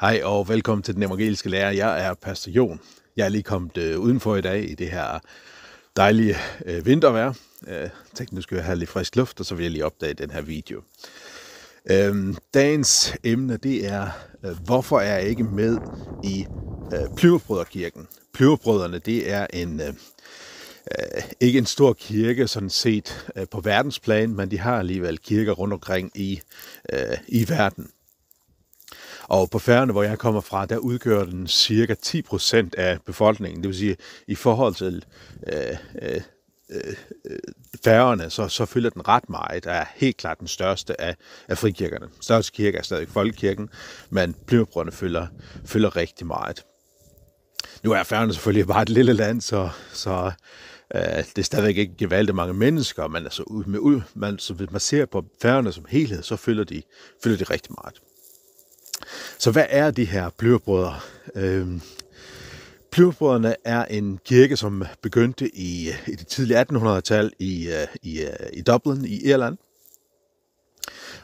Hej og velkommen til den evangeliske lærer. Jeg er Pastor Jon. Jeg er lige kommet øh, udenfor i dag i det her dejlige øh, vintervejr. Jeg tænkte, nu skal jeg have lidt frisk luft, og så vil jeg lige opdage den her video. Øhm, dagens emne, det er, øh, hvorfor er jeg ikke med i øh, Plyverbrødrekirken? Plyverbrødrene, det er en... Øh, øh, ikke en stor kirke sådan set øh, på verdensplan, men de har alligevel kirker rundt omkring i, øh, i verden. Og på færgerne, hvor jeg kommer fra, der udgør den cirka 10% af befolkningen. Det vil sige, i forhold til øh, øh, øh, færgerne, så, så fylder den ret meget. Der er helt klart den største af, af frikirkerne. Største kirke er stadig Folkekirken, men Plymouthbrødrene fylder, fylder rigtig meget. Nu er færgerne selvfølgelig bare et lille land, så, så øh, det er stadigvæk ikke gevaldigt mange mennesker, men altså, med, ud, man, så hvis man ser på færgerne som helhed, så fylder de, fylder de rigtig meget. Så hvad er de her blyrbrødre? Øhm, Plymouthbrødrene er en kirke, som begyndte i, i det tidlige 1800-tal i, øh, i, øh, i Dublin i Irland.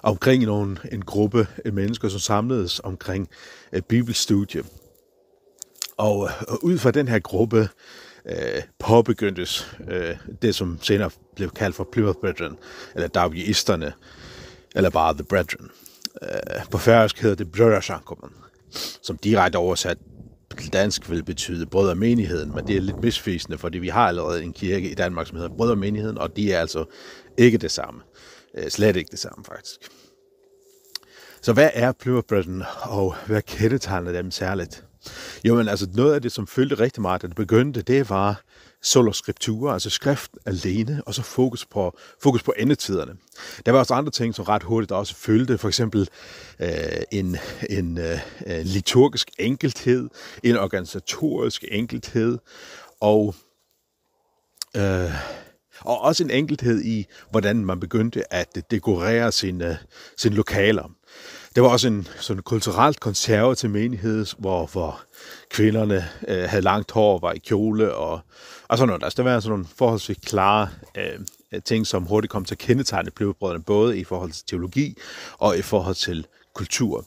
Omkring nogle, en gruppe af mennesker, som samledes omkring et bibelstudie. Og, og ud fra den her gruppe øh, påbegyndtes øh, det, som senere blev kaldt for Plymouth Brethren, eller Darbyisterne, eller bare The Brethren. Øh, på færøsk hedder det Brødresankommen, som direkte oversat til dansk vil betyde brødremenigheden, men det er lidt misvisende, fordi vi har allerede en kirke i Danmark, som hedder brødremenigheden, og de er altså ikke det samme. Øh, slet ikke det samme, faktisk. Så hvad er Plymouth og hvad kendetegner dem særligt? Jo, men altså noget af det, som følte rigtig meget, da det begyndte, det var sola scriptura, altså skrift alene, og så fokus på, fokus på endetiderne. Der var også andre ting, som ret hurtigt også følte, for eksempel øh, en, en øh, øh liturgisk enkelthed, en organisatorisk enkelthed, og, øh, og også en enkelthed i, hvordan man begyndte at dekorere sine, sine lokaler. Det var også en sådan kulturelt konservativ menighed, hvor, hvor kvinderne øh, havde langt hår, var i kjole og, og sådan noget. Altså, der var sådan nogle forholdsvis klare øh, ting, som hurtigt kom til at kendetegne Pløvebrødrene, både i forhold til teologi og i forhold til kultur.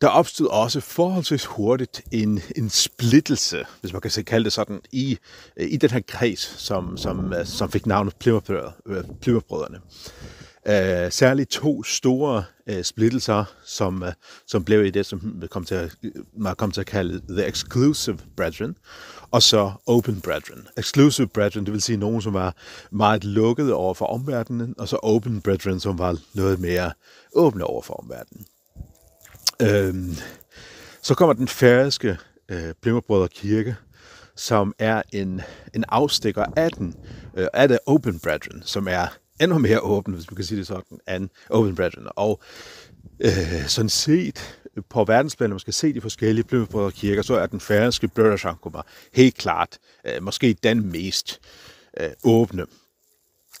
Der opstod også forholdsvis hurtigt en, en splittelse, hvis man kan kalde det sådan, i, i den her kreds, som, som, øh, som fik navnet Plymouthbrødrene. Øh, øh, særligt to store øh, splittelser, som, øh, som blev i det, som kom til at, øh, man kom til at kalde The Exclusive Brethren, og så Open Brethren. Exclusive Brethren, det vil sige nogen, som var meget lukkede over for omverdenen, og så Open Brethren, som var noget mere åbne over for omverdenen. Uh, så kommer den færøske øh, Plymouthbrødre Kirke, som er en, en afstikker af den, øh, af The Open Brethren, som er endnu mere åben, hvis man kan sige det sådan, end Open Brethren. Og øh, sådan set på verdensplan, når man skal se de forskellige Plymouth kirker, så er den færøske Brødresankoma helt klart øh, måske den mest øh, åbne.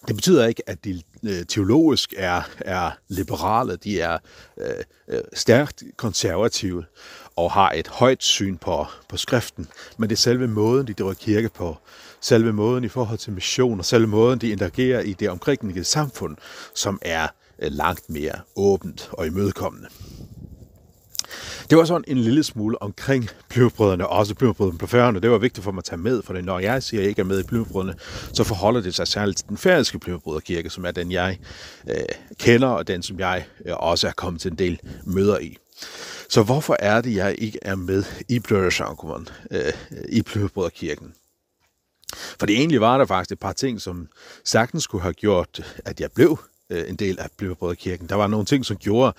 Det betyder ikke, at de øh, teologisk er, er liberale, de er øh, øh, stærkt konservative og har et højt syn på, på skriften, men det er selve måden, de driver kirke på, selve måden i forhold til mission, og selve måden, de interagerer i det omkringliggende samfund, som er øh, langt mere åbent og imødekommende. Det var sådan en lille smule omkring Plymouthbrødrene, også Plymouthbrødrene på færgerne. Det var vigtigt for mig at tage med, for når jeg siger, at jeg ikke er med i Plymouthbrødrene, så forholder det sig særligt til den færøske Plymouthbrødrekirke, som er den, jeg øh, kender, og den, som jeg øh, også er kommet til en del møder i. Så hvorfor er det, jeg ikke er med i Blødersangkommen, øh, i Plymouthbrødrekirken? For det egentlig var der faktisk et par ting, som sagtens kunne have gjort, at jeg blev øh, en del af Bløderbrødrekirken. Der var nogle ting, som gjorde,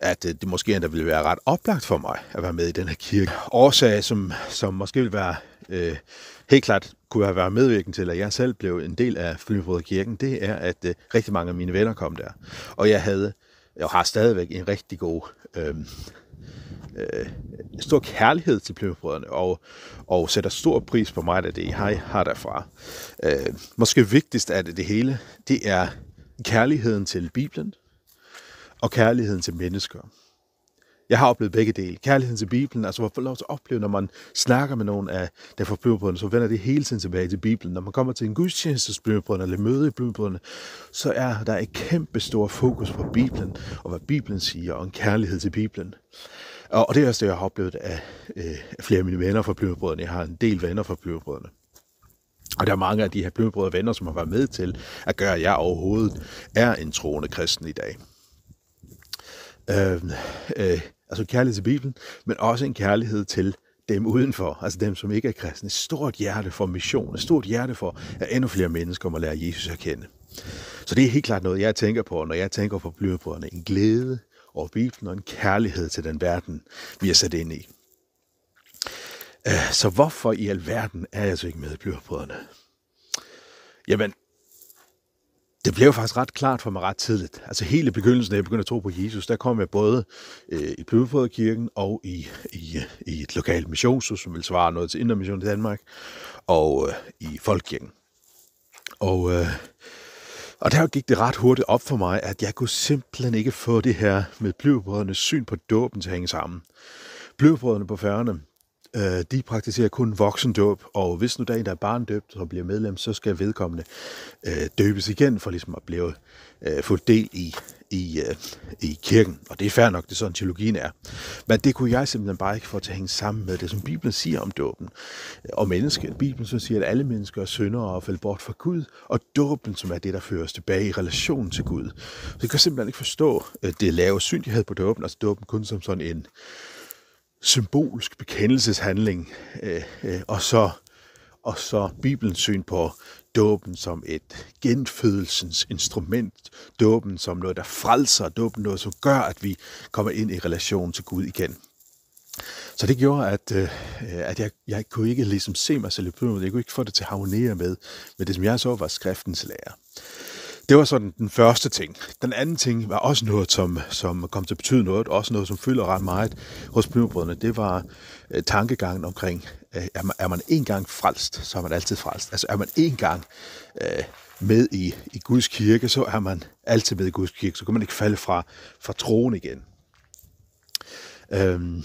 at øh, det måske endda ville være ret oplagt for mig at være med i den her kirke. Årsag, som, som måske ville være øh, helt klart kunne have været medvirkende til, at jeg selv blev en del af Bløderbrødrekirken, det er, at øh, rigtig mange af mine venner kom der. Og jeg havde, jeg har stadigvæk en rigtig god øh, øh, stor kærlighed til Plymouthbrødrene, og, og sætter stor pris på mig, at det jeg har derfra. Øh, måske vigtigst af det, det hele, det er kærligheden til Bibelen og kærligheden til mennesker. Jeg har oplevet begge dele. Kærligheden til Bibelen, altså hvor lov til at opleve, når man snakker med nogen af der fra Blødbrødrene, så vender det hele tiden tilbage til Bibelen. Når man kommer til en gudstjeneste hos Blødbrødrene, eller møde i Blødbrødrene, så er der et kæmpe stor fokus på Bibelen, og hvad Bibelen siger, og en kærlighed til Bibelen. Og det er også det, jeg har oplevet af, øh, af flere af mine venner fra Blødbrødrene. Jeg har en del venner fra Blødbrødrene. Og der er mange af de her blødbrødre venner, som har været med til at gøre, at jeg overhovedet er en troende kristen i dag. Øh, øh, altså kærlighed til Bibelen, men også en kærlighed til dem udenfor, altså dem, som ikke er kristne. Et stort hjerte for mission, et stort hjerte for, at endnu flere mennesker må lære Jesus at kende. Så det er helt klart noget, jeg tænker på, når jeg tænker på blødbrødrene. En glæde over Bibelen og en kærlighed til den verden, vi er sat ind i. Så hvorfor i alverden er jeg så ikke med i Blyverbrødrene? Jamen, det blev faktisk ret klart for mig ret tidligt. Altså hele begyndelsen, da jeg begyndte at tro på Jesus, der kom jeg både øh, i Blødbrødrekirken og i, i, i et lokalt missionshus, som vil svare noget til Indre Mission i Danmark, og øh, i Folkekirken. Og, øh, og der gik det ret hurtigt op for mig, at jeg kunne simpelthen ikke få det her med blødbrødrenes syn på dåben til at hænge sammen. Blødbrødrene på færgerne, Øh, de praktiserer kun voksendåb, og hvis nu der er en, der er barndøbt og bliver medlem, så skal vedkommende øh, døbes igen for ligesom at blive øh, få del i, i, øh, i kirken. Og det er fair nok, det er sådan teologien er. Men det kunne jeg simpelthen bare ikke få til at hænge sammen med det, som Bibelen siger om dåben. Og mennesket. Bibelen så siger, at alle mennesker er syndere og falder bort fra Gud, og dåben, som er det, der fører os tilbage i relation til Gud. Så jeg kan simpelthen ikke forstå øh, det lave synlighed på dåben, altså dåben kun som sådan en symbolsk bekendelseshandling, øh, øh, og så og så Bibelens syn på dåben som et genfødelsens instrument, dåben som noget, der frelser, dåben noget, som gør, at vi kommer ind i relation til Gud igen. Så det gjorde, at, øh, at jeg, jeg kunne ikke ligesom se mig selv i jeg kunne ikke få det til at harmonere med, med det, som jeg så var skriftens lærer. Det var sådan den første ting. Den anden ting var også noget, som, som kom til at betyde noget, også noget, som fylder ret meget hos plymerbrødrene. Det var øh, tankegangen omkring, øh, er, man, er man en gang frelst, så er man altid frelst. Altså er man en gang øh, med i, i Guds kirke, så er man altid med i Guds kirke. Så kan man ikke falde fra, fra troen igen. Uh,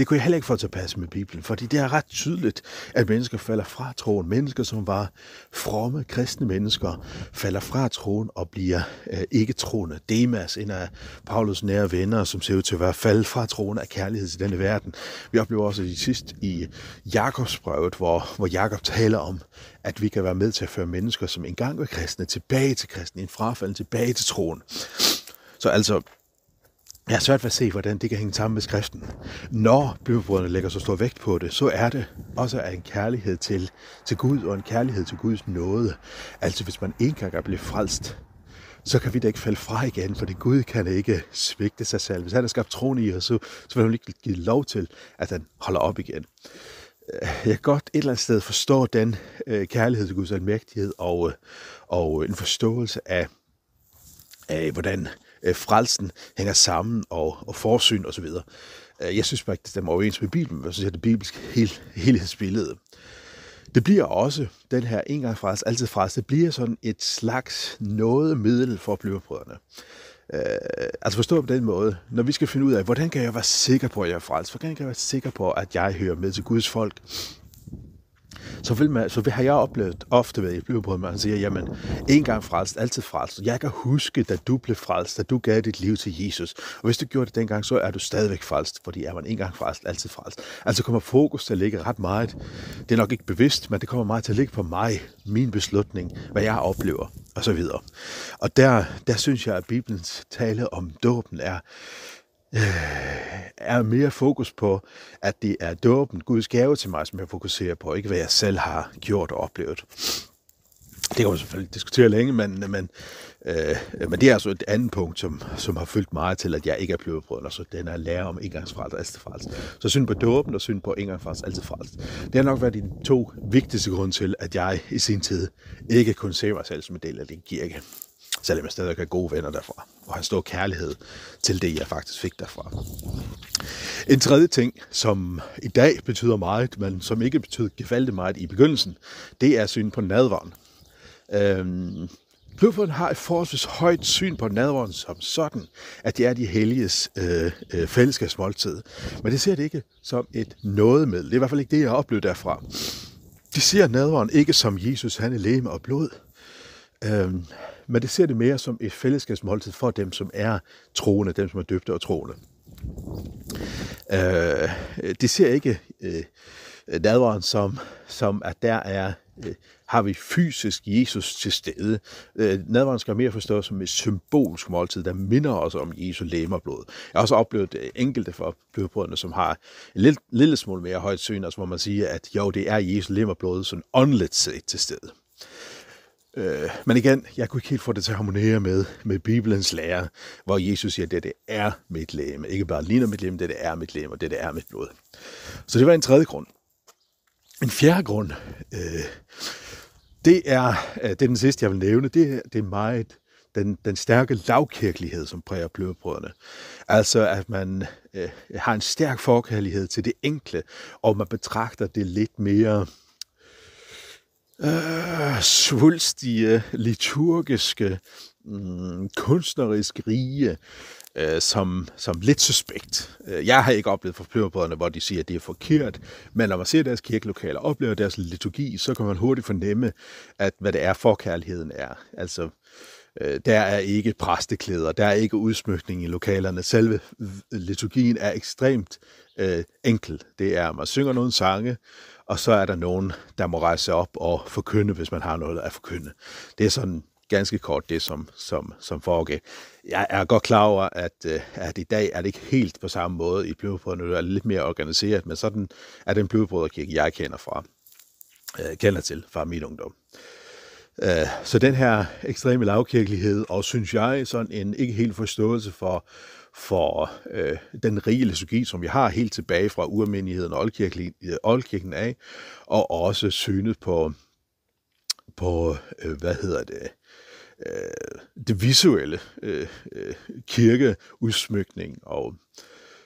det kunne jeg heller ikke få til at passe med Bibelen, fordi det er ret tydeligt, at mennesker falder fra troen. Mennesker, som var fromme kristne mennesker, falder fra troen og bliver øh, ikke troende. Demas, en af Paulus nære venner, som ser ud til at være faldet fra troen af kærlighed til denne verden. Vi oplever også det sidst i Jakobsbrevet, hvor, hvor Jakob taler om, at vi kan være med til at føre mennesker, som engang var kristne, tilbage til kristne, en frafald tilbage til troen. Så altså, jeg har svært ved at se, hvordan det kan hænge sammen med skriften. Når bibelbrødrene lægger så stor vægt på det, så er det også af en kærlighed til, til Gud og en kærlighed til Guds nåde. Altså hvis man en gang er blevet frelst, så kan vi da ikke falde fra igen, fordi Gud kan ikke svigte sig selv. Hvis han har skabt troen i os, så, så vil han ikke give lov til, at han holder op igen. Jeg kan godt et eller andet sted forstå den øh, kærlighed til Guds almægtighed og, øh, og en forståelse af, af hvordan øh, Øh, frelsen hænger sammen, og, og forsyn osv. Øh, jeg synes faktisk, det stemmer overens med Bibelen, jeg synes, det det bibelske hel, helhedsbillede. Det bliver også, den her en gang altid frelse, det bliver sådan et slags noget middel for bløderbrødrene. Øh, altså forstå på den måde, når vi skal finde ud af, hvordan kan jeg være sikker på, at jeg er frelst? Hvordan kan jeg være sikker på, at jeg hører med til Guds folk? Så, vil man, så har jeg oplevet ofte ved i på, at man siger, jamen, en gang frelst, altid frelst. Jeg kan huske, da du blev frelst, da du gav dit liv til Jesus. Og hvis du gjorde det dengang, så er du stadigvæk frelst, fordi er man en gang frelst, altid frelst. Altså kommer fokus til at ligge ret meget. Det er nok ikke bevidst, men det kommer meget til at ligge på mig, min beslutning, hvad jeg oplever, og så videre. Og der, der synes jeg, at Bibelens tale om dåben er, øh, er mere fokus på, at det er dåben, Guds gave til mig, som jeg fokuserer på, ikke hvad jeg selv har gjort og oplevet. Det kan man selvfølgelig diskutere længe, men, men, øh, men det er altså et andet punkt, som, som har fyldt meget til, at jeg ikke er blevet brødre, så altså den er lære om engangsfrelst og altidfrelst. Så syn på dåben og syn på engangsfrelst altid altidfrelst. Det har nok været de to vigtigste grunde til, at jeg i sin tid ikke kunne se mig selv som en del af den kirke selvom jeg stadig har gode venner derfra, og har stor kærlighed til det, jeg faktisk fik derfra. En tredje ting, som i dag betyder meget, men som ikke betød gevaldigt meget i begyndelsen, det er syn på nadvaren. Øhm, Blodbrødrene har et forholdsvis højt syn på nadvåren som sådan, at det er de helliges øh, øh, fællesskabsmåltid. Men det ser det ikke som et nådemiddel. Det er i hvert fald ikke det, jeg oplevede derfra. De ser nadvåren ikke som Jesus, han er læme og blod. Øhm, men det ser det mere som et fællesskabsmåltid for dem, som er troende, dem, som er døbte og troende. Øh, det ser ikke øh, nadveren som, som, at der er, øh, har vi fysisk Jesus til stede. Øh, nadveren skal mere forstås som et symbolsk måltid, der minder os om Jesu læmerblod. Jeg har også oplevet øh, enkelte for blodbrødrene, som har en lille, lille smule mere højt syn, altså hvor man siger, at jo, det er Jesu læmerblod, sådan åndeligt set til stede. Øh, men igen, jeg kunne ikke helt få det til at harmonere med, med Bibelens lære, hvor Jesus siger, at det, det er mit læme. Ikke bare ligner mit læme, det, det er mit læme, og det, det er mit blod. Så det var en tredje grund. En fjerde grund, øh, det, er, øh, det er den sidste, jeg vil nævne, det er, det er meget den, den stærke lavkirkelighed, som præger blødbrødrene. Altså, at man øh, har en stærk forkærlighed til det enkle, og man betragter det lidt mere øh, svulstige, liturgiske, mm, kunstnerisk rige, øh, som, som lidt suspekt. Øh, jeg har ikke oplevet for hvor de siger, at det er forkert, men når man ser deres kirkelokaler og oplever deres liturgi, så kan man hurtigt fornemme, at hvad det er, forkærligheden er. Altså, øh, der er ikke præsteklæder, der er ikke udsmykning i lokalerne. Selve øh, liturgien er ekstremt øh, enkel. Det er, at man synger nogle sange, og så er der nogen, der må rejse op og forkynde, hvis man har noget at forkynde. Det er sådan ganske kort det, som, som, som foregår. Jeg er godt klar over, at, øh, at i dag er det ikke helt på samme måde i Blødbrødrene. Det er lidt mere organiseret, men sådan er den Blødbrødrekirke, jeg kender fra, øh, kender til fra min ungdom. Øh, så den her ekstreme lavkirkelighed, og synes jeg, sådan en ikke helt forståelse for, for øh, den rige liturgi, som vi har helt tilbage fra urmenigheden og oldkirken af, og også synet på, på øh, hvad hedder det, øh, det visuelle øh, øh, kirkeudsmykning og,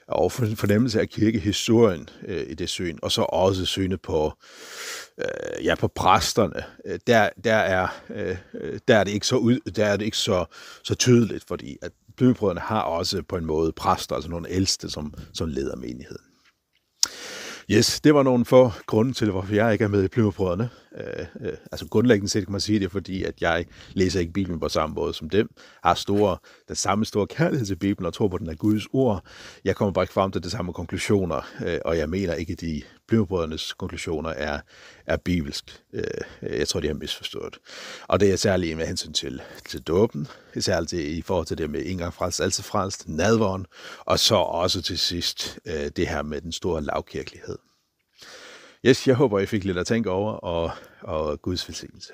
og fornemmelse af kirkehistorien øh, i det syn, og så også synet på, øh, ja, på præsterne. Øh, der, der, er, øh, der er det ikke så ud, der er det ikke så, så tydeligt, fordi at blødbrødrene har også på en måde præster, altså nogle ældste, som, som leder menigheden. Yes, det var nogle få grunde til, hvorfor jeg ikke er med i Plymouth-brødrene. Øh, øh, altså grundlæggende set kan man sige det, fordi at jeg læser ikke Bibelen på samme måde som dem. Har store, den samme store kærlighed til Bibelen og tror på, at den er Guds ord. Jeg kommer bare ikke frem til de samme konklusioner, øh, og jeg mener ikke, at de Plymouth-brødrenes konklusioner er, er bibelsk. Øh, øh, jeg tror, de har misforstået. Og det er særligt med hensyn til, til dåben, særligt i forhold til det med en gang frelst, altid frelst, nadvåren, og så også til sidst øh, det her med den store lavkirkelighed. Yes, jeg håber, I fik lidt at tænke over, og, og Guds velsignelse.